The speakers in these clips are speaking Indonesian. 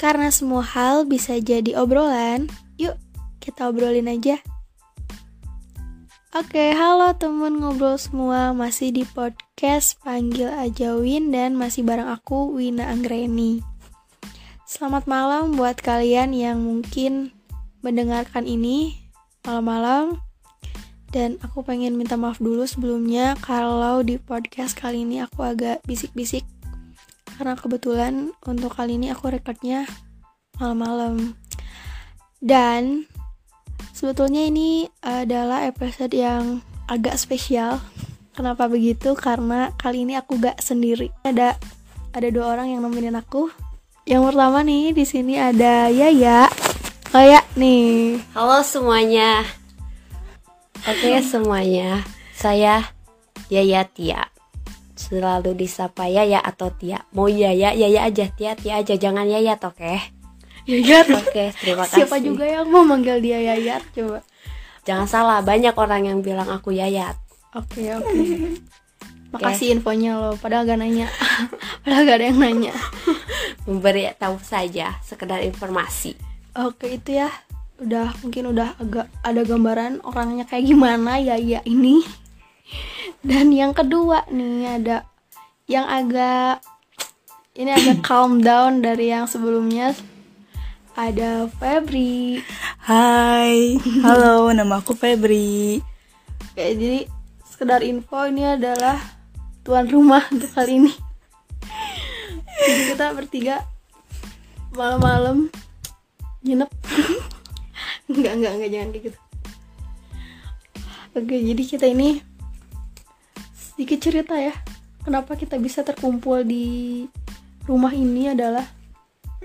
Karena semua hal bisa jadi obrolan, yuk kita obrolin aja. Oke, halo temen ngobrol semua, masih di podcast Panggil Aja Win dan masih bareng aku Wina Anggreni. Selamat malam buat kalian yang mungkin mendengarkan ini malam-malam dan aku pengen minta maaf dulu sebelumnya kalau di podcast kali ini aku agak bisik-bisik karena kebetulan untuk kali ini aku recordnya malam-malam. Dan sebetulnya ini adalah episode yang agak spesial. Kenapa begitu? Karena kali ini aku gak sendiri. Ada ada dua orang yang nemenin aku. Yang pertama nih di sini ada Yaya. Yaya nih. Halo semuanya. Oke semuanya, saya Yaya Tia. Selalu disapa Yaya atau Tia. Mau Yaya, Yaya aja, Tia, Tia aja. Jangan Yayat, oke? Yayat Oke, terima kasih. Siapa juga yang mau manggil dia Yayat coba Jangan salah, banyak orang yang bilang aku Yayat. Oke oke Makasih infonya lo Padahal gak nanya Padahal gak ada yang nanya Memberi tahu saja, sekedar informasi. Oke itu ya Udah mungkin udah agak ada gambaran orangnya kayak gimana ya ya ini Dan yang kedua nih ada Yang agak Ini agak calm down dari yang sebelumnya Ada Febri Hai, halo, nama aku Febri. Oke jadi sekedar info ini adalah tuan rumah untuk kali ini. Jadi kita bertiga malam-malam nginep. enggak enggak enggak jangan kayak gitu. Oke jadi kita ini sedikit cerita ya. Kenapa kita bisa terkumpul di rumah ini adalah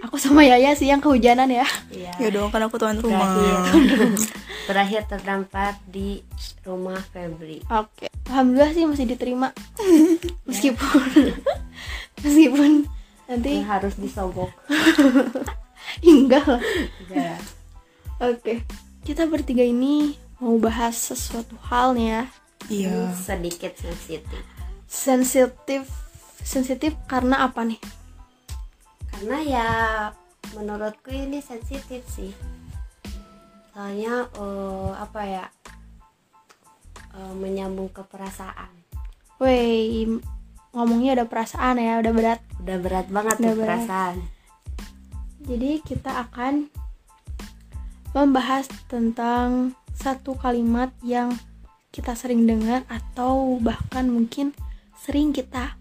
aku sama Yaya sih yang kehujanan ya. Iya. Ya dong, kan aku tuan rumah. Terakhir, terakhir terdampar di rumah Febri. Oke, alhamdulillah sih masih diterima. Meskipun meskipun nanti Yang harus disogok. enggak lah. Ya. Oke, kita bertiga ini mau bahas sesuatu hal nih ya. Iya. Sedikit sensitif. Sensitif sensitif karena apa nih? karena ya menurutku ini sensitif sih soalnya eh, apa ya eh, menyambung ke perasaan Woi, ngomongnya ada perasaan ya, udah berat. udah berat banget Udah tuh berat. perasaan Jadi kita akan membahas tentang satu kalimat yang kita sering dengar atau bahkan mungkin sering kita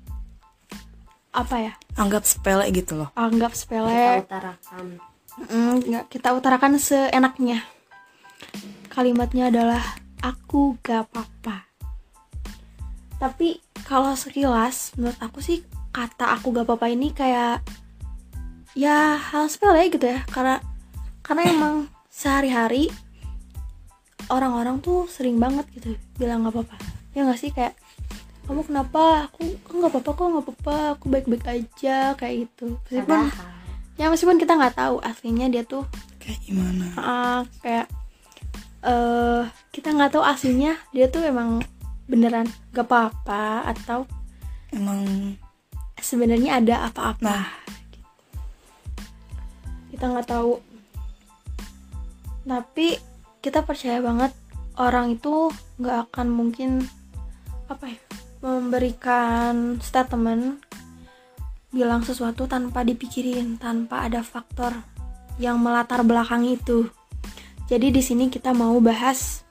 apa ya? Anggap sepele gitu loh. anggap kita sepele utarakan. Mm, nggak kita utarakan seenaknya. Kalimatnya adalah aku gak apa-apa. Tapi kalau sekilas menurut aku sih kata aku gak apa-apa ini kayak ya hal sepele gitu ya. Karena karena emang sehari-hari orang-orang tuh sering banget gitu bilang gak apa-apa. Ya nggak sih kayak kamu kenapa? Aku nggak apa-apa kok nggak apa-apa. Aku baik-baik aja kayak gitu. Meskipun padahal ya meskipun kita nggak tahu aslinya dia tuh Kayak gimana? ah, kayak eh kita nggak tahu aslinya dia tuh emang beneran gak apa-apa atau Emang sebenarnya ada apa-apa. Nah. kita nggak tahu. Tapi kita percaya banget orang itu nggak akan mungkin apa ya memberikan statement bilang sesuatu tanpa dipikirin tanpa ada faktor yang melatar belakang itu. Jadi di sini kita mau bahas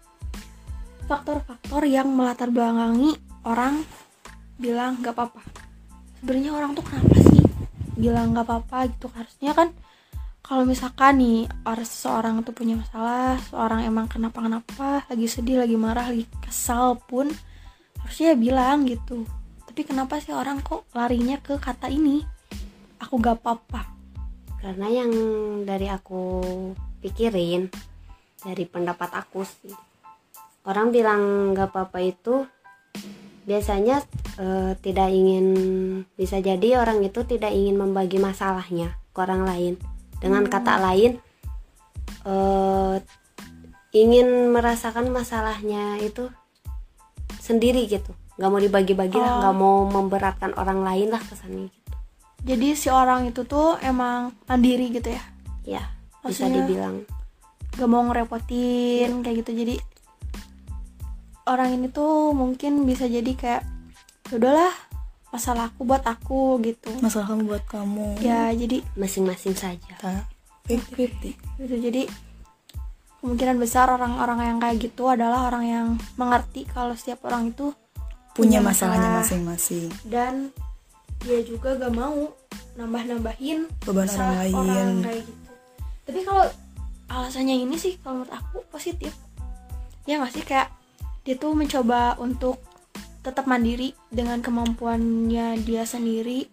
faktor-faktor yang melatar belakangi orang bilang nggak apa-apa. Sebenarnya orang tuh kenapa sih bilang nggak apa-apa gitu? Harusnya kan kalau misalkan nih orang seseorang tuh punya masalah seorang emang kenapa kenapa lagi sedih lagi marah lagi kesal pun harusnya ya bilang gitu. Tapi kenapa sih orang kok larinya ke kata ini? Aku gak apa-apa. Karena yang dari aku pikirin dari pendapat aku sih orang bilang nggak apa-apa itu biasanya eh, tidak ingin bisa jadi orang itu tidak ingin membagi masalahnya ke orang lain dengan kata lain eh, ingin merasakan masalahnya itu sendiri gitu. Nggak mau dibagi-bagi lah Oh. nggak mau memberatkan orang lain lah kesannya gitu. Jadi si orang itu tuh emang mandiri gitu ya? Ya bisa dibilang. gak mau ngerepotin kayak gitu. Jadi orang ini tuh mungkin bisa jadi kayak "Ya udahlah masalah aku buat aku gitu. Masalah kamu buat kamu. Ya jadi masing-masing saja. Fifty gitu jadi kemungkinan besar orang-orang yang kayak gitu adalah orang yang mengerti kalau setiap orang itu punya Punya masalahnya masalah. masing-masing. Dan dia juga gak mau nambah-nambahin Beban orang lain. orang kayak gitu. Tapi kalau alasannya ini sih kalau menurut aku positif. Ya nggak sih? Kayak dia tuh mencoba untuk tetap mandiri dengan kemampuannya dia sendiri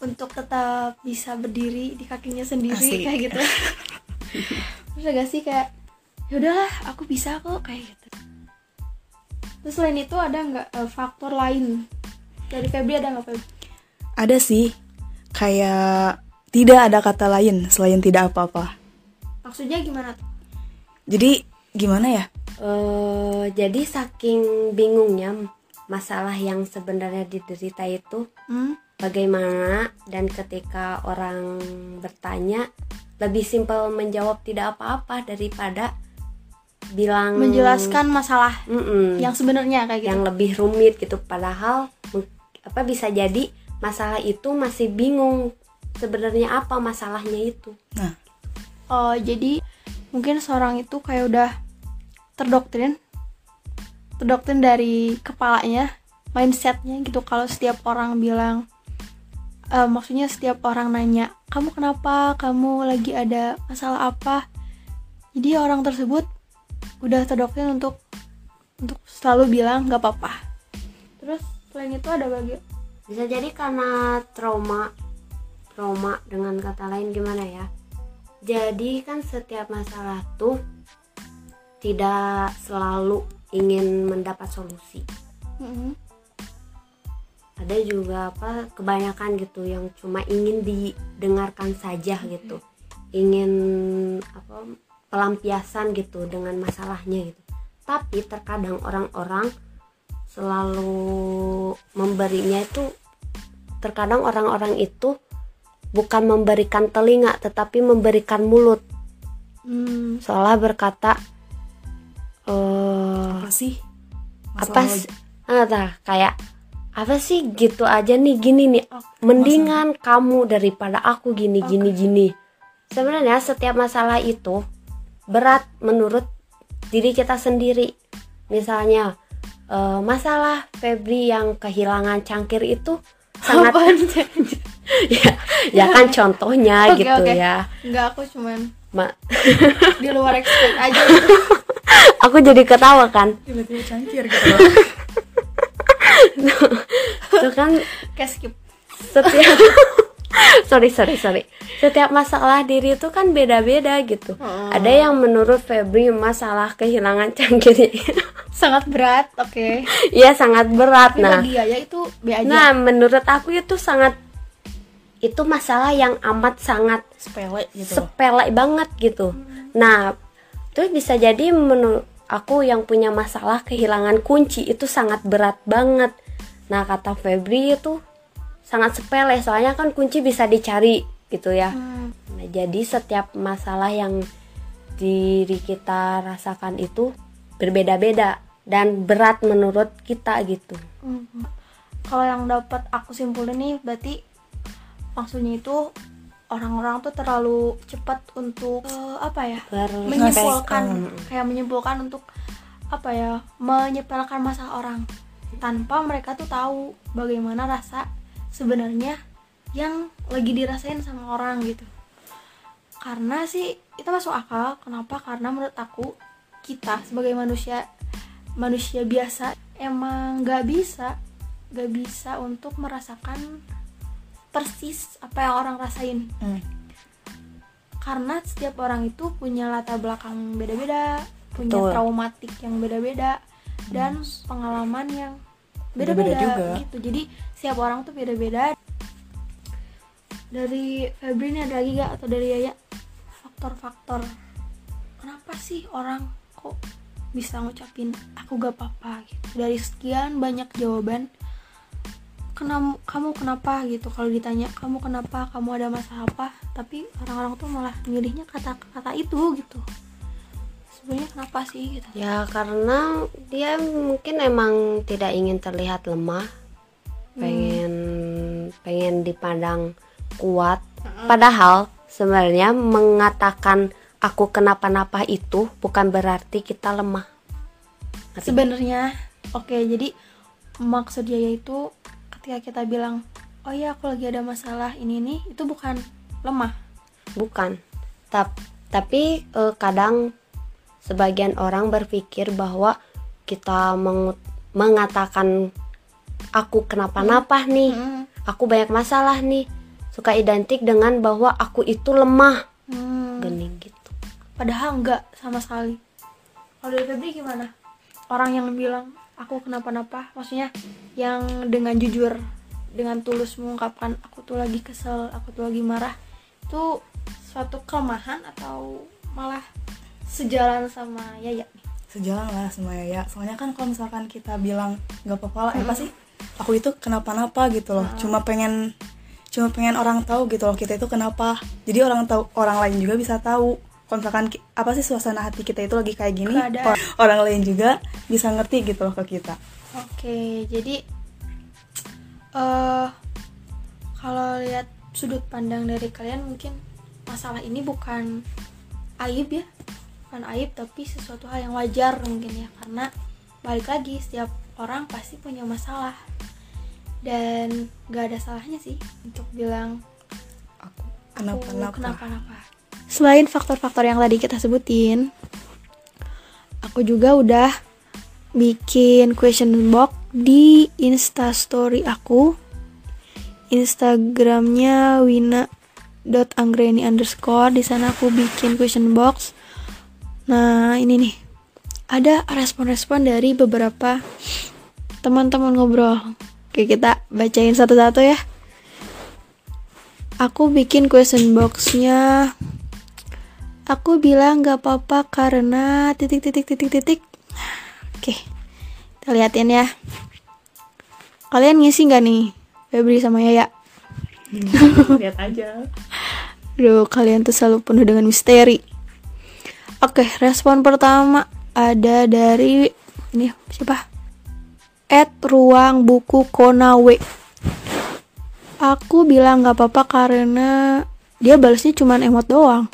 untuk tetap bisa berdiri di kakinya sendiri Asik. kayak gitu. Terus gak sih kayak ya udahlah aku bisa kok kayak gitu. Terus selain itu ada nggak eh, faktor lain? Dari Febri ada nggak Febri ada sih. Kayak tidak ada kata lain selain tidak apa-apa. Maksudnya gimana? Jadi gimana ya Eh, jadi saking bingungnya masalah yang sebenarnya diderita itu hmm? bagaimana dan ketika orang bertanya lebih simpel menjawab tidak apa-apa daripada bilang menjelaskan masalah Mm-mm, yang sebenarnya kayak gitu. Yang lebih rumit gitu. Padahal apa bisa jadi masalah itu masih bingung sebenarnya apa masalahnya itu. Nah. Oh jadi mungkin seorang itu kayak udah terdoktrin. Terdoktrin dari kepalanya mindsetnya gitu. Kalau setiap orang bilang eh, maksudnya setiap orang nanya kamu kenapa? Kamu lagi ada masalah apa? Jadi orang tersebut udah terdoktrin untuk untuk selalu bilang nggak apa-apa. Terus selain itu ada bagi bisa jadi karena trauma trauma dengan kata lain gimana ya? Jadi kan setiap masalah tuh tidak selalu ingin mendapat solusi. Mm-mm. ada juga apa kebanyakan gitu yang cuma ingin didengarkan saja gitu. Ingin apa pelampiasan gitu dengan masalahnya gitu. Tapi terkadang orang-orang selalu memberinya itu terkadang orang-orang itu bukan memberikan telinga tetapi memberikan mulut. Hmm, seolah berkata eh apa sih? Apa Masalah sih? Ah, kayak apa sih gitu aja nih gini nih. Mendingan kamu daripada aku gini gini gini. Sebenarnya setiap masalah itu berat menurut diri kita sendiri. Misalnya eh, masalah Febri yang kehilangan cangkir itu sangat ya, ya kan contohnya Oke, gitu oke. ya. Enggak, aku cuman Ma- di luar expect aja. Aku jadi ketawa kan? Tiba-tiba cangkir gitu. Itu kan kayak skip. Setiap sorry sorry sorry. Setiap masalah diri itu kan beda-beda gitu. Ada yang menurut Febri masalah kehilangan cangkirnya sangat berat oke. Iya sangat berat. Tapi nah. bagi Yaya itu aja. Nah menurut aku itu sangat itu masalah yang amat sangat sepele gitu. sepele banget gitu. Nah terus bisa jadi menurut aku yang punya masalah kehilangan kunci itu sangat berat banget. Nah kata Febri itu sangat sepele soalnya kan kunci bisa dicari gitu ya. Hmm, Nah, jadi setiap masalah yang diri kita rasakan itu berbeda-beda dan berat menurut kita gitu. hmm. kalau yang dapat aku simpulin nih berarti maksudnya itu orang-orang tuh terlalu cepat untuk eh, apa ya menyimpulkan kayak menyimpulkan untuk apa ya menyepelekan masalah orang tanpa mereka tuh tahu bagaimana rasa sebenarnya yang lagi dirasain sama orang gitu. Karena sih itu masuk akal. Kenapa? Karena menurut aku kita sebagai manusia manusia biasa emang nggak bisa nggak bisa untuk merasakan persis apa yang orang rasain Hmm. karena setiap orang itu punya latar belakang beda-beda, punya Betul. traumatik yang beda-beda dan pengalaman yang Beda-beda gitu. Jadi setiap orang tuh beda-beda. Dari Febri ini ada lagi gak atau dari Yaya faktor-faktor kenapa sih orang kok bisa ngucapin aku gak apa-apa gitu. Dari sekian banyak jawaban kenapa kamu kenapa? gitu. Kalau ditanya kamu kenapa? Kamu ada masalah apa? Tapi orang-orang tuh malah milihnya kata-kata itu gitu. Sebenarnya kenapa sih gitu? Ya karena dia mungkin emang tidak ingin terlihat lemah, pengen pengen dipandang kuat. Padahal sebenarnya mengatakan aku kenapa-napa itu bukan berarti kita lemah. Sebenarnya oke jadi maksud dia itu ketika kita bilang oh ya aku lagi ada masalah ini nih itu bukan lemah Bukan. Tap- tapi eh, kadang sebagian orang berpikir bahwa kita mengu- mengatakan aku kenapa-napa nih, aku banyak masalah nih, suka identik dengan bahwa aku itu lemah, Hmm. gini gitu. padahal enggak sama sekali kalau dari Febri gimana orang yang bilang aku kenapa-napa maksudnya yang dengan jujur dengan tulus mengungkapkan aku tuh lagi kesel aku tuh lagi marah itu suatu kelemahan atau malah sejalan sama Yaya? Nih sejalan lah sama Yaya. Soalnya kan kalau misalkan kita bilang nggak apa-apa lah eh pasti aku itu kenapa-napa gitu loh. Cuma pengen cuma pengen orang tahu gitu loh kita itu kenapa. Jadi orang tahu orang lain juga bisa tahu kalau misalkan apa sih suasana hati kita itu lagi kayak gini Keadaan. or- orang lain juga bisa ngerti gitu loh ke kita Oke, jadi eh kalau lihat sudut pandang dari kalian mungkin masalah ini bukan aib ya, bukan aib tapi sesuatu hal yang wajar mungkin ya karena balik lagi setiap orang pasti punya masalah dan gak ada salahnya sih untuk bilang aku aku kenapa-napa kenapa-napa. Selain faktor-faktor yang tadi kita sebutin, aku juga udah bikin question box di instastory aku. Instagramnya wina.anggreni underscore. Di sana aku bikin question box. Nah ini nih, ada respon-respon dari beberapa teman-teman ngobrol. Oke kita bacain satu-satu ya aku bikin question boxnya aku bilang gak apa-apa karena titik titik titik titik oke kita liatin ya kalian ngisi nggak nih Febri sama Yaya lihat aja Aduh, kalian tuh selalu penuh dengan misteri. Oke, respon pertama ada dari ini siapa? At ruang buku Konawe. Aku bilang nggak apa-apa karena dia balasnya cuman emot doang.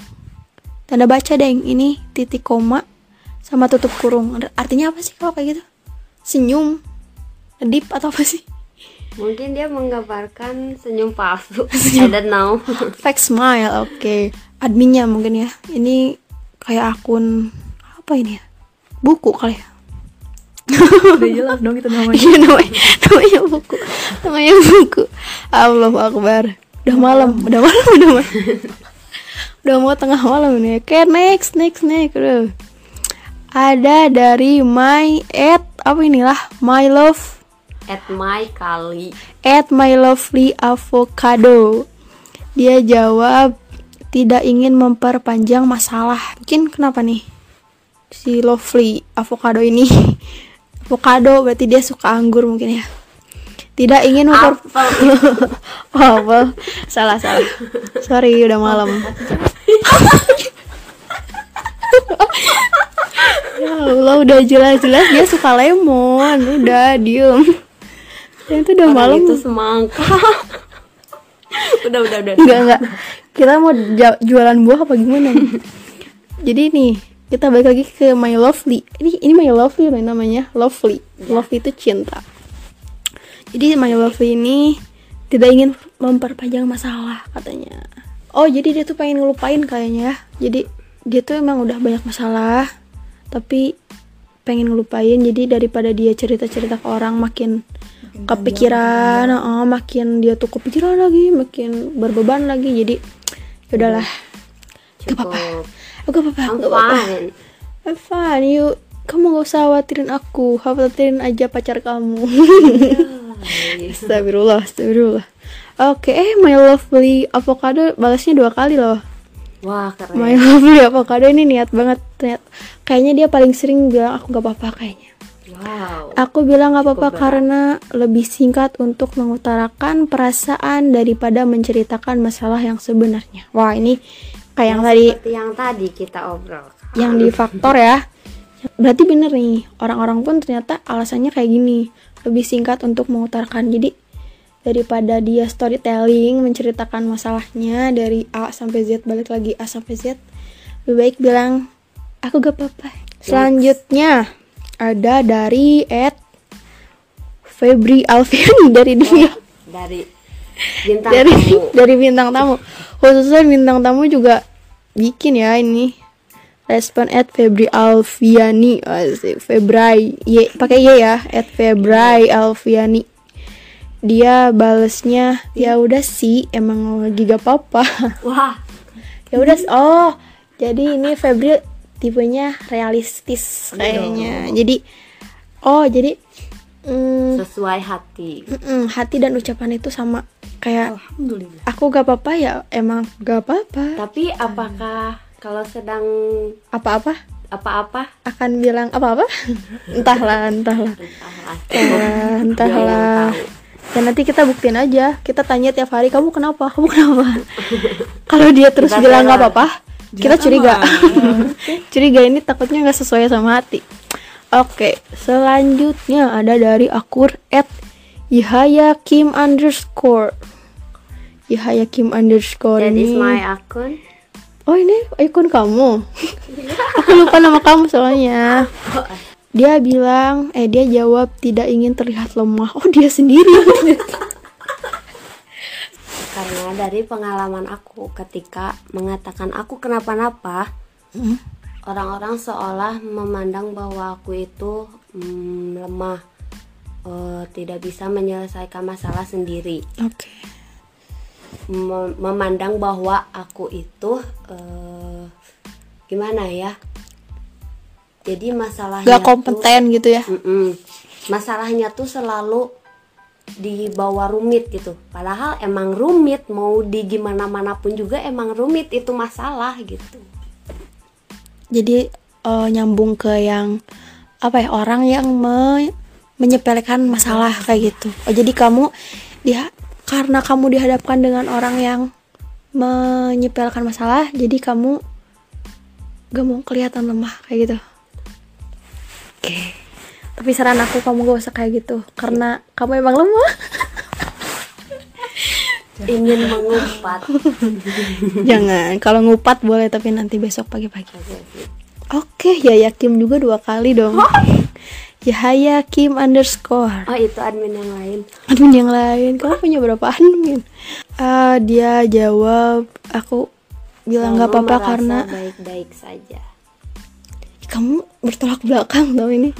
Tanda baca deng, ini titik koma sama tutup kurung. Artinya apa sih kalau kayak gitu? Senyum, ngedip atau apa sih? Mungkin dia menggambarkan senyum palsu. I don't know. Fake smile, oke. Adminnya mungkin ya. Ini kayak akun apa ini ya? Buku kali ya. udah jelas dong itu namanya Iya namanya, namanya buku. Namanya buku. Allahu Akbar. Udah malam, udah malam, udah malam. udah mau tengah malam nih. Oke, next, next, next. Udah. Ada dari my at apa inilah my love At my kali. at my lovely avocado. Dia jawab tidak ingin memperpanjang masalah. Mungkin kenapa nih si lovely avocado ini? avocado berarti dia suka anggur mungkin ya. Tidak ingin memper oh, apa? Salah salah. Sorry udah malam. Ya Allah udah jelas-jelas dia suka lemon. Udah diem. Dan itu udah Orang malam. itu semangka. udah udah udah. Enggak enggak. Kita mau jualan buah apa gimana? Jadi nih kita balik lagi ke My Lovely. Ini ini My Lovely namanya. Lovely. Lovely itu cinta. Jadi My Lovely ini tidak ingin memperpanjang masalah katanya. Oh jadi dia tuh pengen ngelupain kayaknya ya. Jadi dia tuh emang udah banyak masalah, tapi pengen ngelupain. Jadi daripada dia cerita-cerita ke orang makin kepikiran, oh, makin dia tuh kepikiran lagi, makin berbeban lagi. Jadi ya udahlah, gak apa-apa, gak apa-apa, I'm gak apa-apa. I'm fine, yuk. Kamu gak usah khawatirin aku, khawatirin aja pacar kamu. astagfirullah, astagfirullah. Oke, eh my lovely avocado balasnya dua kali loh. Wah keren. My lovely avocado ini niat banget. Niat. Kayaknya dia paling sering bilang aku gak apa-apa kayaknya. wow Aku bilang gak apa-apa karena lebih singkat untuk mengutarakan perasaan daripada menceritakan masalah yang sebenarnya. Wah ini kayak yang tadi seperti yang tadi kita obrol yang di faktor ya. Berarti bener nih orang-orang pun ternyata alasannya kayak gini lebih singkat untuk mengutarakan. Jadi daripada dia storytelling menceritakan masalahnya dari A sampai Z balik lagi A sampai Z lebih baik bilang aku gak apa-apa. Selanjutnya ada dari Ed Febri Alfiani dari dia. Dari bintang dari tamu. dari bintang tamu. Khususnya bintang tamu juga bikin ya ini. Respon at Febri Alfiani. Asik Febrai. Y pakai y ya. At Febrai Alfiani dia balesnya ya udah sih emang lagi gak apa-apa. Wah. Ya udah oh jadi ini Febri tipenya realistis kayaknya. Jadi oh jadi mm, sesuai hati. mm-mm, hati dan ucapan itu sama kayak alhamdulillah. Aku gak apa-apa ya emang gak apa-apa. Tapi apakah kalau sedang apa-apa? Apa-apa? Akan bilang apa-apa? Entahlah entahlah. Entahlah. Entahlah. Entahlah. Dan nanti kita buktiin aja kita tanya tiap hari kamu kenapa? Kamu kenapa? Kalau dia terus Kita bilang nggak apa-apa kita curiga. Curiga ini takutnya nggak sesuai sama hati. Oke selanjutnya ada dari akur at Yahaya Kim underscore. Yahaya Kim underscore that is ini. my akun. Oh ini ikon kamu? Aku lupa nama kamu soalnya Dia bilang Eh dia jawab tidak ingin terlihat lemah. Oh dia sendiri. Karena dari pengalaman aku ketika mengatakan aku kenapa-napa orang-orang seolah memandang bahwa aku itu mm, lemah eh, tidak bisa menyelesaikan masalah sendiri. Oke. Mem- memandang bahwa aku itu eh, gimana ya jadi masalahnya Gak tuh- kompeten gitu ya? Mm-mm. masalahnya tuh selalu dibawa rumit gitu. Padahal emang rumit mau di gimana mana pun juga emang rumit itu masalah gitu. Jadi eh, nyambung ke yang Apa ya Orang yang me- menyepelekan masalah kayak gitu. Oh jadi kamu dia Karena kamu dihadapkan dengan orang yang Menyepelekan masalah Jadi kamu Gak mau kelihatan lemah kayak gitu Oke. Tapi saran aku kamu gak usah kayak gitu Karena kamu emang lemah. Ingin mengumpat Jangan Kalau ngupat boleh tapi nanti besok pagi-pagi. Oke, Yaya Kim juga dua kali dong. Yahaya Kim underscore. oh itu admin yang lain. Admin yang lain, kamu punya berapa admin? Ah, dia jawab, aku bilang nggak apa-apa karena baik-baik saja kamu bertolak belakang tau ini.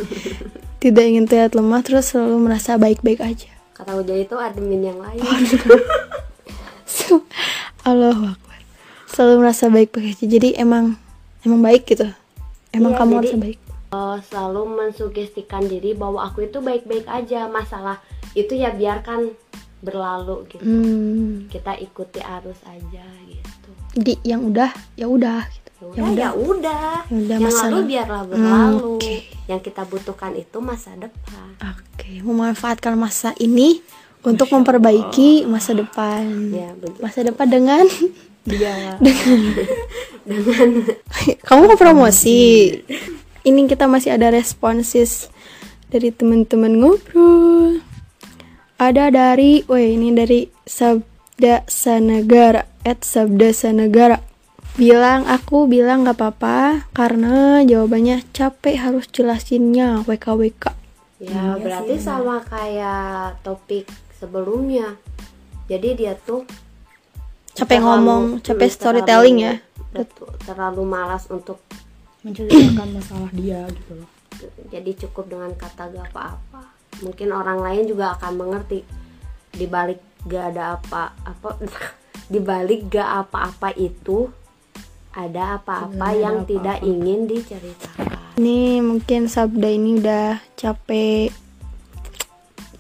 Tidak ingin terlihat lemah, terus selalu merasa baik-baik aja. kata Uja itu admin yang lain Allahu Akbar. Selalu merasa baik-baik aja. Jadi emang emang baik gitu. Emang Iya, kamu jadi- harus baik. Eh, selalu mensugestikan diri bahwa aku itu baik-baik aja masalah itu ya biarkan berlalu gitu Hmm. kita ikuti arus aja gitu Jadi yang udah ya udah gitu. Ya udah ya udah Ya udah, yang masalah. lalu biarlah berlalu Hmm, oke. yang kita butuhkan itu masa depan Oke, memanfaatkan masa ini untuk memperbaiki masa depan. ya Masa depan dengan dia kamu mau promosi. Ini kita masih ada responsis dari teman-teman ngobrol. Ada dari, weh ini dari Sabda Sanegara, at Sabda Sanegara. Bilang aku bilang gak apa-apa karena jawabannya capek harus jelasinnya WKWK. ya berarti sama kayak topik sebelumnya jadi dia tuh Capek terlalu- ngomong, capek hmm, storytelling terlalu- ya. betul, terlalu malas untuk menceritakan masalah dia gitu loh jadi cukup dengan kata gak apa-apa mungkin orang lain juga akan mengerti dibalik gak ada apa apa dibalik gak apa-apa itu ada apa-apa yang ada tidak apa-apa. ingin diceritakan? Ini mungkin Sabda ini udah capek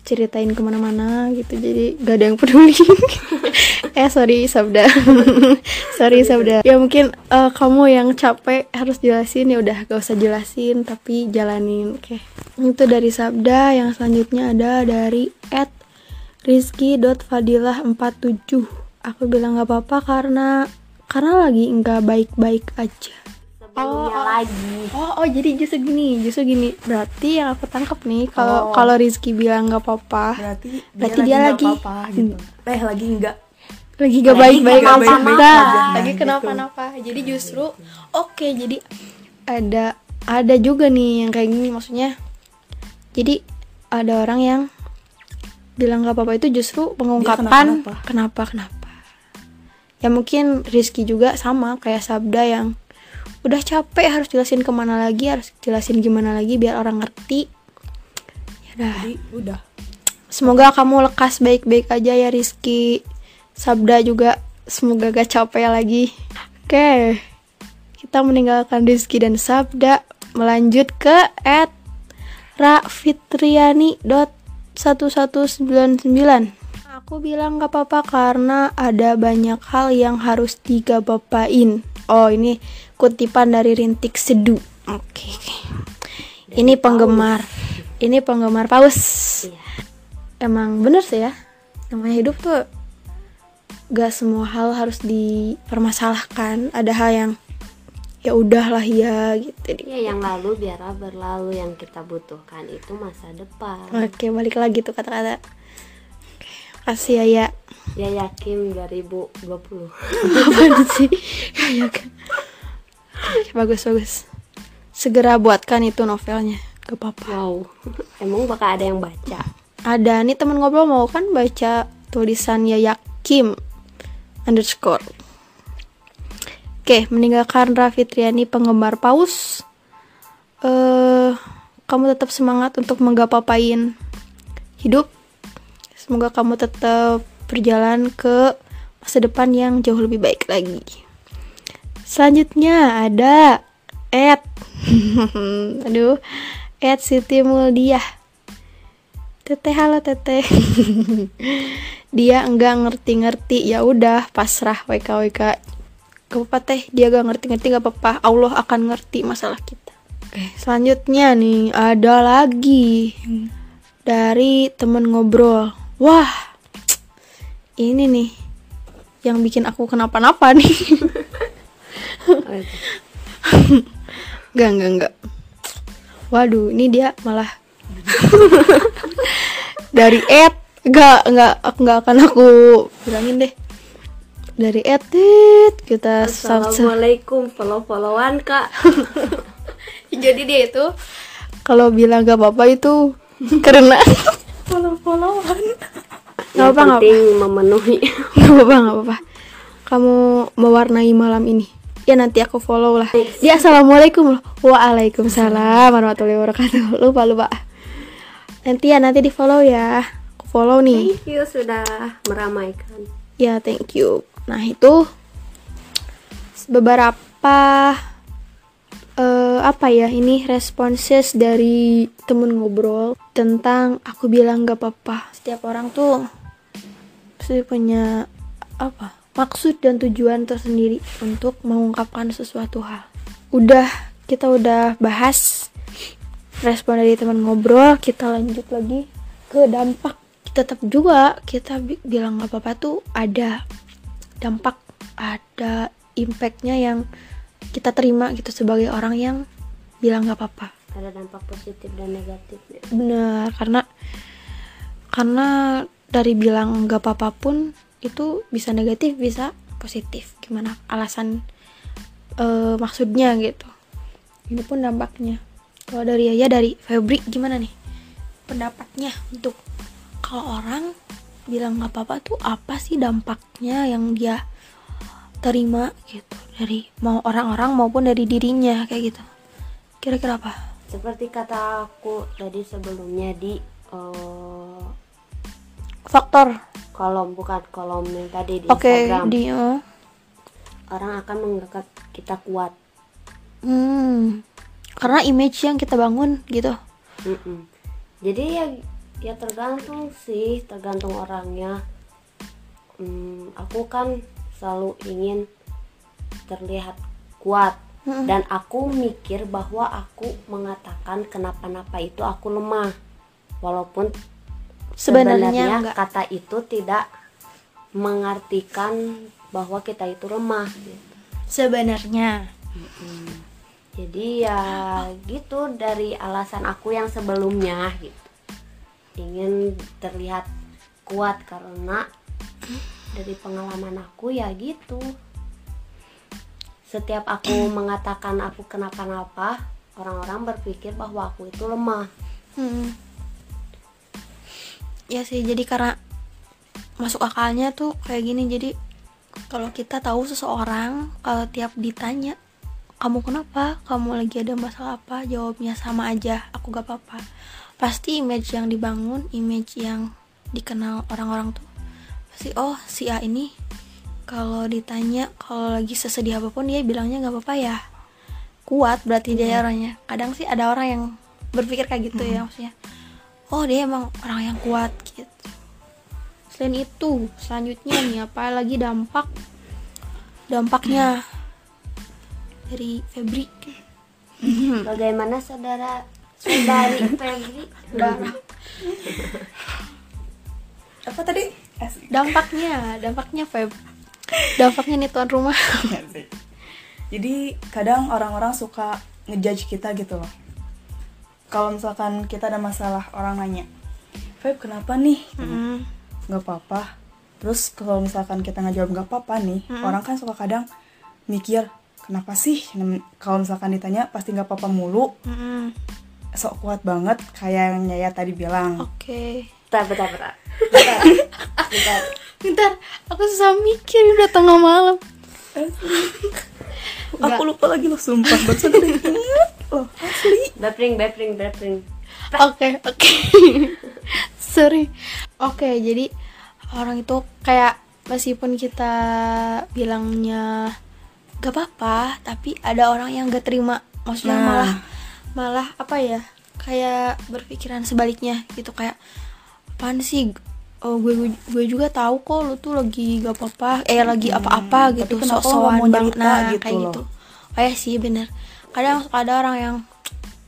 ceritain ke mana-mana gitu jadi gak ada yang peduli. Eh sorry sabda. Sorry sabda. ya mungkin eh, kamu yang capek harus jelasin. Ya udah gak usah jelasin tapi jalanin. Oke. Itu dari sabda. Yang selanjutnya ada dari at rizky.fadilah47 aku bilang gak apa-apa karena karena lagi nggak baik-baik aja sebelumnya oh. lagi Oh, oh jadi justru gini, justru gini. Berarti yang aku tangkap nih, kalau Oh. kalau Rizky bilang nggak apa-apa, berarti Berarti dia nggak lagi- apa-apa gitu eh lagi enggak lagi gak Lagi baik-baik nggak aja. baik-baik Nah, lagi Gitu. kenapa-napa. Jadi justru oke, jadi ada ada juga nih yang kayak gini maksudnya. Jadi ada orang yang bilang nggak apa-apa itu justru pengungkapan kenapa-napa. kenapa kenapa. Ya mungkin Rizky juga sama kayak Sabda yang udah capek harus jelasin ke mana lagi harus jelasin gimana lagi biar orang ngerti. Ya udah udah. Semoga kamu lekas baik-baik aja ya Rizky. Sabda juga semoga gak capek lagi. Oke. Kita meninggalkan Rizky dan Sabda. Melanjut ke at rafitriani.1199 Aku bilang gak apa-apa karena ada banyak hal yang harus digapapain. Oh ini kutipan dari Rintik Seduh Oke. Ini penggemar. Ini penggemar paus. Iya. emang bener sih ya? Namanya hidup tuh gak semua hal harus dipermasalahkan. Ada hal yang ya udahlah ya gitu ya yang lalu biarlah berlalu. Yang kita butuhkan itu masa depan. Oke balik lagi tuh kata-kata kasih ya ya. Ya yakin 2020 apaan sih? Ya kan Oke, bagus bagus. Segera buatkan itu novelnya. Gak apa-apa. Wow. Emang bakal ada yang baca? Ada. Nih temen ngobrol mau kan baca tulisan Yaya Kim underscore. Oke, meninggalkan Raffi Triani penggemar paus. Eh, kamu tetap semangat untuk menggapapain hidup. Semoga kamu tetap berjalan ke masa depan yang jauh lebih baik lagi. Selanjutnya ada Ed. Aduh, Ed Siti Muldiah. Teteh halo teteh. dia enggak ngerti-ngerti ya udah pasrah WK WK. Gak apa-apa teh, dia gak ngerti-ngerti gak apa-apa. Allah akan ngerti masalah kita. Oke, selanjutnya nih ada lagi dari temen ngobrol. Wah, ini nih yang bikin aku kenapa-napa nih. Enggak, enggak, enggak. Waduh, ini dia malah dari Ed enggak enggak enggak akan aku bilangin deh. Dari Ed kita sal- sal- Assalamualaikum follow followan kak Jadi dia itu kalau bilang gak apa-apa itu karena follow-followan Nggak yang apa, nggak penting memenuhi gak apa-apa gak apa-apa. Kamu mewarnai malam ini. Ya nanti aku follow lah. Dia assalamualaikum loh. Waalaikumsalam warahmatullahi wabarakatuh. Lupa lupa. Nanti ya nanti di follow ya. Aku follow nih. thank you sudah meramaikan Ya, thank you. Nah, itu beberapa eh apa ya ini responses dari temen ngobrol tentang aku bilang gak apa-apa. Setiap orang tuh pasti punya apa maksud dan tujuan tersendiri untuk mengungkapkan sesuatu hal. Udah kita udah bahas respon dari teman ngobrol, kita lanjut lagi ke dampak. Tetap juga kita bi- bilang gak apa-apa tuh ada dampak, ada impactnya yang kita terima gitu sebagai orang yang bilang gak apa-apa. ada dampak positif dan negatif ya. Bener, karena karena dari bilang gak apa-apa pun itu bisa negatif bisa positif. Gimana alasan eh, maksudnya gitu. Ini pun dampaknya. Kalau dari Yaya dari Febri gimana nih pendapatnya untuk kalau orang bilang gak apa-apa tuh apa sih dampaknya yang dia terima gitu dari mau orang-orang maupun dari dirinya kayak gitu. Kira-kira apa? seperti kata aku tadi sebelumnya di eh, Faktor kolom bukan kolom yang tadi di Oke, Instagram di eh, orang akan menganggap kita kuat hmm, karena image yang kita bangun gitu. Mm-mm. jadi ya ya tergantung sih tergantung orangnya hmm, aku kan selalu ingin terlihat kuat. Mm-mm. dan aku mikir bahwa aku mengatakan kenapa-napa itu aku lemah. Walaupun sebenarnya enggak. kata itu tidak mengartikan bahwa kita itu lemah gitu. sebenarnya. Jadi ya gitu dari alasan aku yang sebelumnya gitu. Ingin terlihat kuat karena dari pengalaman aku ya gitu setiap aku mengatakan aku kenapa-napa orang-orang berpikir bahwa aku itu lemah Hmm. Ya sih, jadi karena masuk akalnya tuh kayak gini. Jadi kalau kita tahu seseorang, kalau tiap ditanya, kamu kenapa? Kamu lagi ada masalah apa? Jawabnya sama aja, aku gak apa-apa. Pasti image yang dibangun, image yang dikenal orang-orang tuh pasti oh si A ini kalau ditanya kalau lagi sesedih apa pun dia bilangnya nggak apa-apa ya. Kuat berarti dia orangnya. Kadang sih ada orang yang berpikir kayak gitu ya maksudnya oh dia emang orang yang kuat gitu. Selain itu selanjutnya nih apa lagi dampak dampaknya dari Febri. Bagaimana saudara saudari Febri? Apa tadi Dampaknya dampaknya Feb. Dampaknya nih tuan rumah. Jadi kadang orang-orang suka ngejudge kita gitu loh. Kalau misalkan kita ada masalah orang nanya Feb kenapa nih? Mm, nggak apa-apa. Terus kalau misalkan kita nggak jawab nggak apa-apa nih orang kan suka kadang mikir kenapa sih? Kalau misalkan ditanya pasti nggak apa-apa mulu. Mm-mm. sok kuat banget kayak yang Nyaya tadi bilang. Oke. Bentar bentar bentar bentar bentar bentar aku susah mikir udah tengah malam aku lupa lagi loh sumpah barusan udah inget loh asli bepring bepring bepring Oke, oke. Sorry. Oke, jadi orang itu kayak meskipun kita bilangnya gak apa-apa, tapi ada orang yang gak terima. Maksudnya Nah. malah malah apa ya? Kayak berpikiran sebaliknya gitu kayak apaan sih? Oh, gue gue juga tahu kok lu tuh lagi gak apa-apa, eh lagi apa-apa tapi gitu, sok-sokan mau banget nah gitu kayak loh? gitu. Oh ya sih bener. Kadang ada orang yang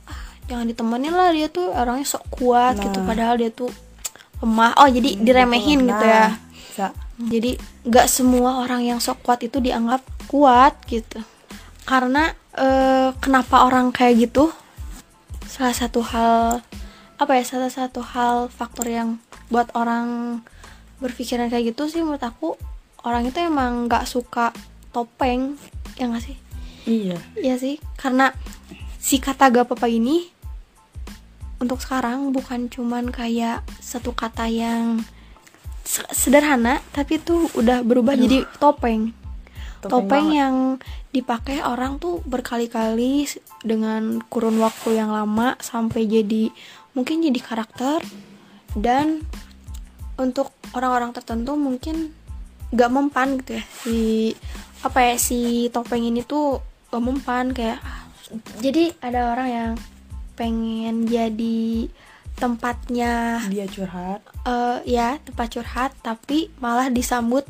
"Ah, jangan ditemenin lah dia tuh orangnya sok kuat gitu Nah. padahal dia tuh lemah oh jadi diremehin gitu ya Nah, bisa jadi nggak semua orang yang sok kuat itu dianggap kuat gitu karena eh, kenapa orang kayak gitu salah satu hal apa ya salah satu hal faktor yang buat orang berpikiran kayak gitu sih menurut aku orang itu emang nggak suka topeng ya nggak sih iya Iya sih, karena si kata gak apa-apa ini untuk sekarang bukan cuman kayak satu kata yang se- sederhana, tapi tuh udah berubah jadi topeng. Topeng, banget. yang dipakai orang tuh berkali-kali dengan kurun waktu yang lama sampai jadi mungkin jadi karakter dan untuk orang-orang tertentu mungkin gak mempan gitu ya. Si apa ya si topeng ini tuh gak mempan kayak ah, jadi ada orang yang pengen jadi tempatnya dia curhat. eh ya tempat curhat tapi malah disambut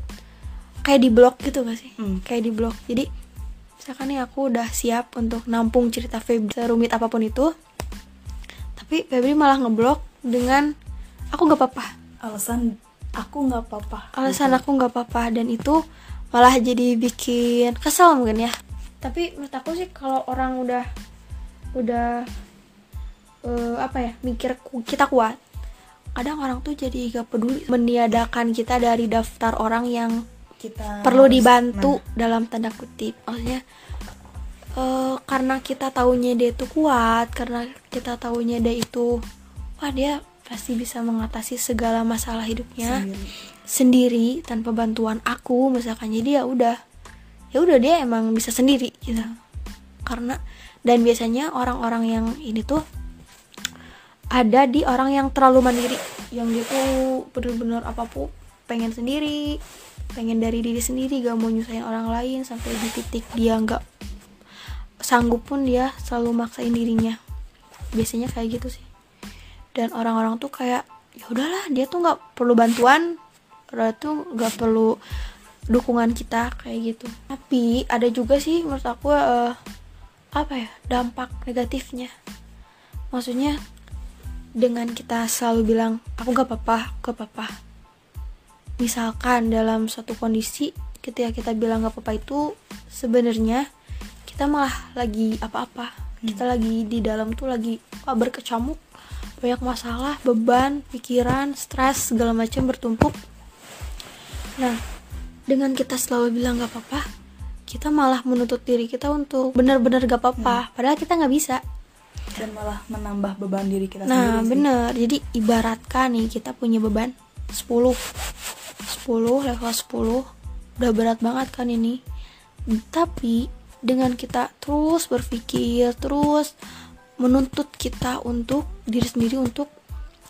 kayak di blog gitu gak sih? Hmm. kayak di blog. Jadi misalkan nih aku udah siap untuk nampung cerita Febri serumit apa pun itu tapi Febri malah ngeblok dengan aku gak apa-apa. Alasan aku nggak apa-apa. Alasan aku nggak apa-apa. Dan itu malah jadi bikin kesel mungkin ya. Tapi menurut aku sih kalau orang udah udah eh, apa ya mikir kita kuat kadang orang tuh jadi gak peduli meniadakan kita dari daftar orang yang kita perlu harus- dibantu nah, dalam tanda kutip. Maksudnya eh, karena kita taunya dia itu kuat karena kita taunya dia itu wah dia pasti bisa mengatasi segala masalah hidupnya sendiri. sendiri tanpa bantuan aku misalkan. Jadi ya udah ya udah dia emang bisa sendiri gitu. Karena dan biasanya orang-orang yang ini tuh ada di orang yang terlalu mandiri. Yang dia tuh bener-bener apa pun pengen sendiri pengen dari diri sendiri gak mau nyusahin orang lain sampai di titik dia nggak sanggup pun dia selalu maksain dirinya. Biasanya kayak gitu sih dan orang-orang tuh kayak ya udahlah dia tuh nggak perlu bantuan dia tuh nggak perlu dukungan kita kayak gitu. Tapi ada juga sih menurut aku eh, apa ya dampak negatifnya. Maksudnya dengan kita selalu bilang aku gak apa-apa gak apa-apa. Misalkan dalam suatu kondisi ketika kita bilang gak apa-apa itu sebenarnya kita malah lagi apa-apa. Kita lagi di dalam tuh lagi berkecamuk banyak masalah beban pikiran stres segala macam bertumpuk. Nah dengan kita selalu bilang gak apa-apa kita malah menuntut diri kita untuk benar-benar gak apa-apa. Padahal kita nggak bisa. Dan malah menambah beban diri kita nah sendiri sih. bener jadi ibaratkan nih kita punya beban 10 10 level 10 udah berat banget kan ini. Tapi dengan kita terus berpikir terus menuntut kita untuk diri sendiri untuk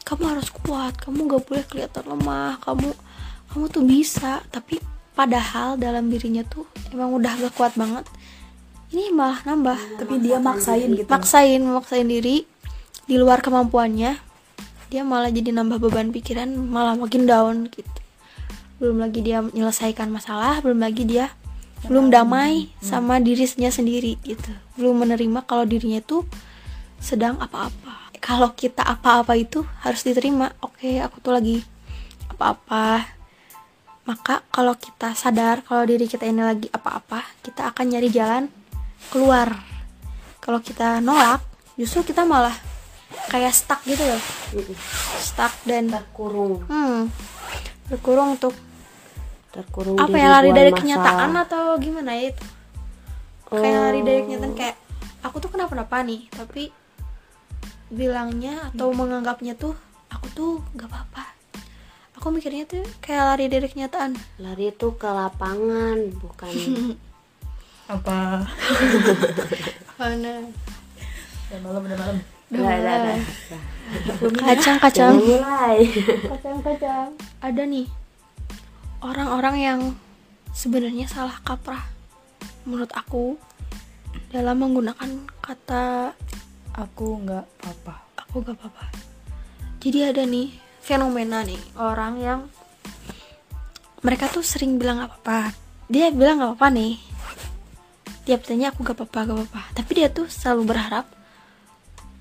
kamu harus kuat kamu gak boleh kelihatan lemah kamu kamu tuh bisa. Tapi padahal dalam dirinya tuh emang udah gak kuat banget. Ini malah nambah. Tapi dia maksain gitu. Maksain maksain diri di luar kemampuannya. Dia malah jadi nambah beban pikiran malah makin down gitu. Belum lagi dia menyelesaikan masalah belum lagi dia belum damai. sama dirinya sendiri gitu. Belum menerima kalau dirinya itu sedang apa-apa. Kalau kita apa-apa itu harus diterima. Oke aku tuh lagi apa-apa. Maka kalau kita sadar kalau diri kita ini lagi apa-apa kita akan nyari jalan keluar. Kalau kita nolak justru kita malah kayak stuck gitu loh. Stuck dan terkurung. Hmm, berkurung untuk terkurung apa ya lari dari masalah. kenyataan atau gimana ya itu? Kayak lari dari Oh. kenyataan kayak aku tuh kenapa-napa nih tapi bilangnya atau menganggapnya tuh aku tuh gak apa-apa. Aku mikirnya tuh kayak lari dari kenyataan. Lari itu ke lapangan bukan apa? Mana? Udah malam udah malam. Udah, kacang kacang. Mulai. Kacang kacang. Ada nih orang-orang yang sebenarnya salah kaprah menurut aku dalam menggunakan kata aku nggak apa-apa. Aku gak apa-apa. Jadi ada nih fenomena nih orang yang mereka tuh sering bilang gak apa-apa. Dia bilang gak apa-apa nih. Tiap tanya aku gak apa-apa gak apa-apa. Tapi dia tuh selalu berharap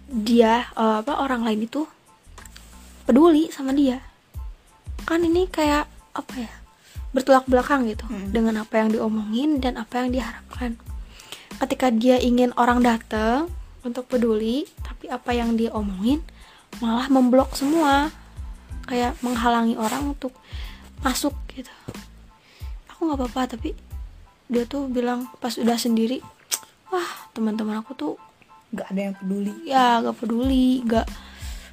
dia eh, apa orang lain itu peduli sama dia. Kan ini kayak apa ya bertolak belakang gitu Mm. dengan apa yang diomongin dan apa yang diharapkan. Ketika dia ingin orang datang untuk peduli tapi apa yang dia omongin malah memblok semua. Kayak menghalangi orang untuk masuk gitu. Aku nggak apa-apa tapi dia tuh bilang pas udah sendiri wah teman-teman aku tuh nggak ada yang peduli. Ya gak peduli gak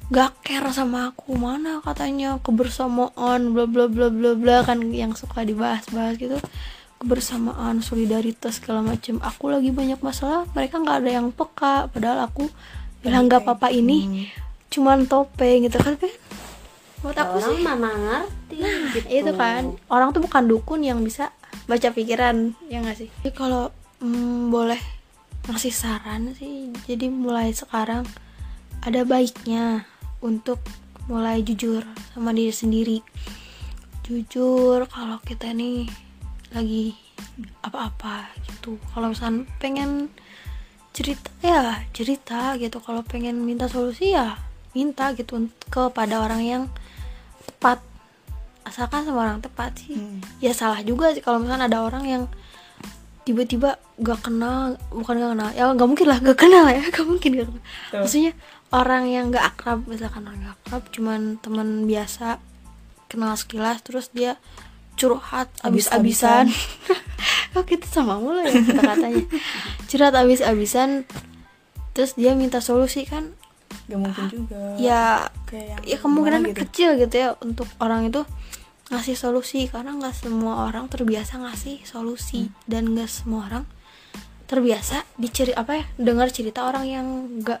gak care sama aku. Mana katanya kebersamaan bla bla bla bla bla kan yang suka dibahas-bahas gitu kebersamaan solidaritas segala macam aku lagi banyak masalah mereka nggak ada yang peka. Padahal aku bilang gak apa-apa ini Hmm. cuman topeng gitu kan. Kan buat aku orang sih mama ngerti gitu. itu kan. Orang tuh bukan dukun yang bisa baca pikiran ya nggak sih? Jadi kalau mm, boleh ngasih saran sih jadi mulai sekarang ada baiknya untuk mulai jujur sama diri sendiri. Jujur kalau kita nih lagi apa-apa gitu. Kalau misalnya pengen cerita ya cerita gitu. Kalau pengen minta solusi ya minta gitu kepada orang yang tepat. Asalkan sama orang tepat sih. Hmm. ya salah juga sih kalau misalnya ada orang yang tiba-tiba gak kenal bukan gak kenal ya gak mungkin lah gak kenal ya gak mungkin gak kenal. Tuh. maksudnya orang yang gak akrab misalkan orang gak akrab cuman teman biasa kenal sekilas terus dia curhat abis-abisan. kok kita sama mulu ya kata-katanya? Curhat abis-abisan terus dia minta solusi kan? Nggak mungkin juga. Ya ya kemungkinan gitu. kecil gitu ya untuk orang itu ngasih solusi. Karena nggak semua orang terbiasa ngasih solusi. Hmm. dan nggak semua orang terbiasa diceri apa ya dengar cerita orang yang nggak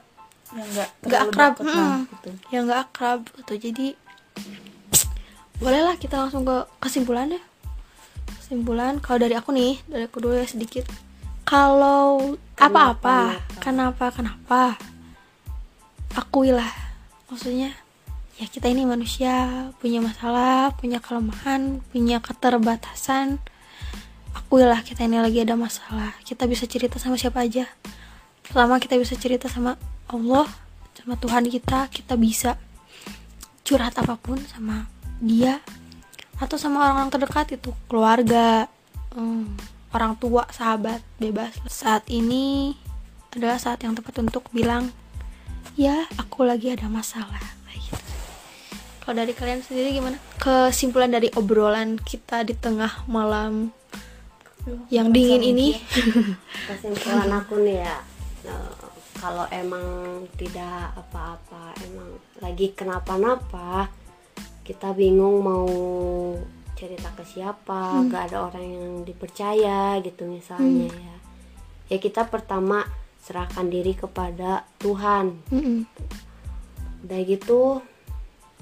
yang nggak akrab. hmm, gitu. yang nggak akrab gitu. Jadi bolehlah kita langsung ke kesimpulannya kesimpulan kalau dari aku nih dari aku dulu ya sedikit. Kalau apa-apa kenapa kenapa? Akuilah. Maksudnya ya kita ini manusia punya masalah punya kelemahan punya keterbatasan. Akuilah kita ini lagi ada masalah. Kita bisa cerita sama siapa aja. Selama kita bisa cerita sama Allah sama Tuhan kita kita bisa curhat apa pun sama dia atau sama orang-orang terdekat itu keluarga hmm, orang tua sahabat bebas. Saat ini adalah saat yang tepat untuk bilang ya aku lagi ada masalah. Kayak gitu. Kalau dari kalian sendiri gimana? Kesimpulan dari obrolan kita di tengah malam yang dingin ini. kesimpulan aku nih ya eh, kalau emang tidak apa-apa emang lagi kenapa-napa kita bingung mau cerita ke siapa Hmm. gak ada orang yang dipercaya gitu misalnya ya. Ya kita pertama serahkan diri kepada Tuhan. Mm-mm. udah gitu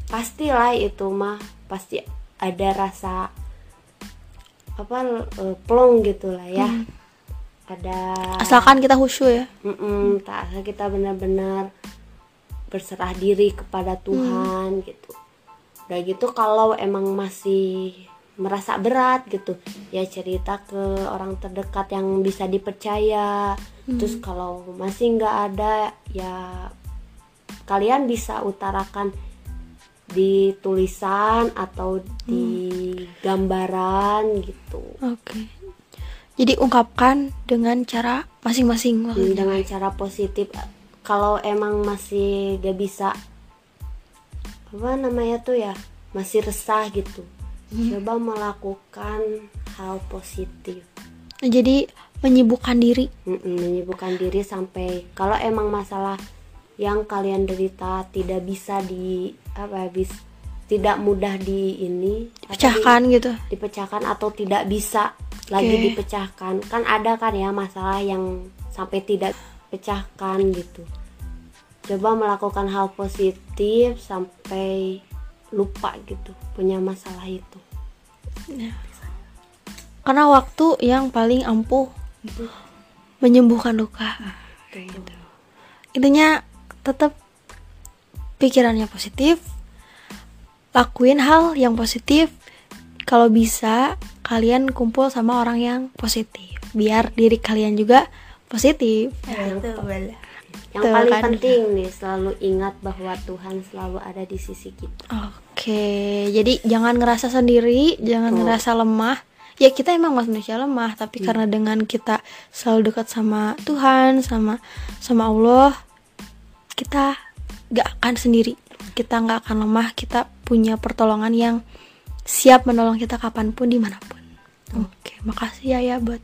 pastilah itu mah pasti ada rasa apa eh, plong gitu lah ya. Hmm. ada asalkan kita khusyuk ya. Mm-mm, tak asal kita benar-benar berserah diri kepada Tuhan gitu udah gitu kalau emang masih merasa berat gitu ya cerita ke orang terdekat yang bisa dipercaya. Terus kalau masih nggak ada ya kalian bisa utarakan di tulisan atau di gambaran gitu. Oke. Jadi ungkapkan dengan cara masing-masing dengan cara positif. Kalau emang masih gak bisa apa namanya tuh ya masih resah gitu. Coba melakukan hal positif. Jadi menyibukkan diri. Mm-mm, menyibukkan diri sampai kalau emang masalah yang kalian derita tidak bisa di apa ya, bis tidak mudah di ini apa, pecahkan gitu. di- dipecahkan atau tidak bisa lagi Oke. dipecahkan. Kan ada kan ya masalah yang sampai tidak pecahkan gitu coba melakukan hal positif sampai lupa gitu punya masalah itu. Karena waktu yang paling ampuh menyembuhkan luka. Gitu. intinya tetap pikirannya positif lakuin hal yang positif. Kalau bisa kalian kumpul sama orang yang positif. Biar diri kalian juga positif yang Tuh, paling kan. penting nih selalu ingat bahwa Tuhan selalu ada di sisi kita. Oke jadi jangan ngerasa sendiri jangan Betul. ngerasa lemah. Ya kita emang manusia lemah tapi karena dengan kita selalu dekat sama Tuhan sama sama Allah kita gak akan sendiri. Kita nggak akan lemah kita punya pertolongan yang siap menolong kita kapan pun di mana pun. Oke makasih ya ya buat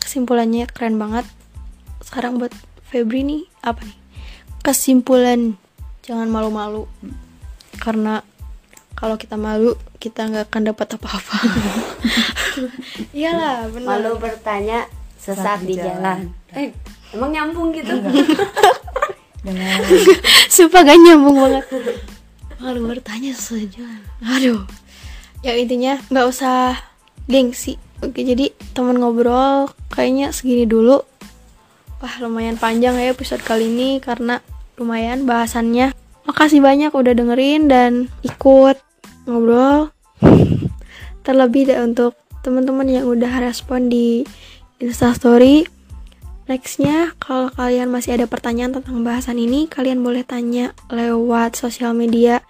kesimpulannya keren banget. Sekarang buat Febri nih apa nih? Kesimpulan jangan malu-malu. Karena kalau kita malu kita nggak akan dapat apa-apa. Iyalah benar. Malu bertanya sesat di jalan. eh emang nyambung gitu? Dengan Sumpah gak nyambung banget. Malu bertanya saja Aduh. Ya intinya nggak usah gengsi. Oke jadi teman ngobrol Kayaknya segini dulu Wah lumayan panjang ya episode kali ini Karena lumayan bahasannya. Makasih banyak udah dengerin dan ikut ngobrol. Terlebih deh untuk teman-teman yang udah respon di Instastory. Nextnya, kalau kalian masih ada pertanyaan tentang bahasan ini, kalian boleh tanya lewat sosial media,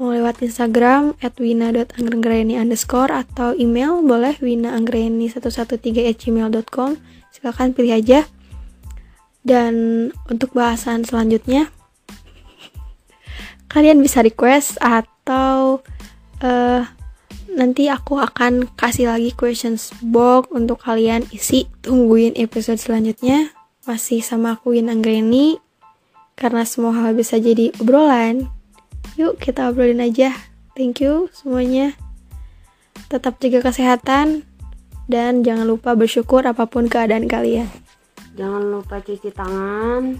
mau lewat Instagram at wina.anggreni underscore atau email boleh winaanggreni113 Silahkan pilih aja. Dan untuk bahasan selanjutnya, kalian bisa request atau eh nanti aku akan kasih lagi questions box untuk kalian isi. Tungguin episode selanjutnya. Masih sama aku Win Anggreni. Karena semua hal bisa jadi obrolan. Yuk kita obrolin aja. Thank you semuanya. Tetap jaga kesehatan. Dan jangan lupa bersyukur apa pun keadaan kalian jangan lupa cuci tangan.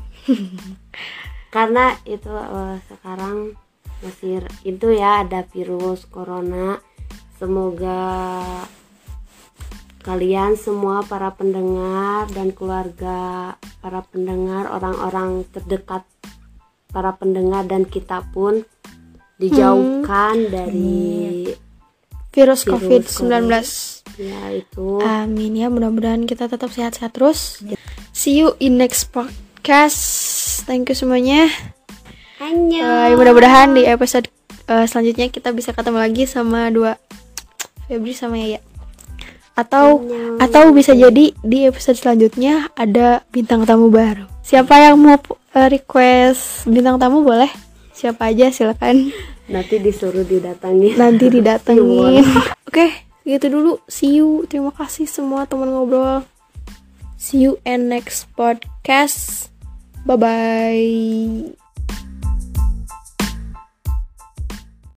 Karena itu eh, sekarang masih itu ya ada virus corona. Semoga kalian semua para pendengar dan keluarga para pendengar orang-orang terdekat para pendengar dan kita pun dijauhkan dari Virus, Virus COVID-19. ya itu. Amin ya, mudah-mudahan kita tetap sehat-sehat terus. See you in next podcast. Thank you semuanya. Eh, mudah-mudahan di episode eh, selanjutnya kita bisa ketemu lagi sama dua Febri sama Yaya. Atau Annyeong. atau bisa jadi di episode selanjutnya ada bintang tamu baru. Siapa yang mau eh, request bintang tamu boleh? Siapa aja silakan. nanti disuruh didatangi Nanti didatengin. Oke, gitu dulu. See you. Terima kasih semua teman ngobrol. See you in next podcast. Bye bye.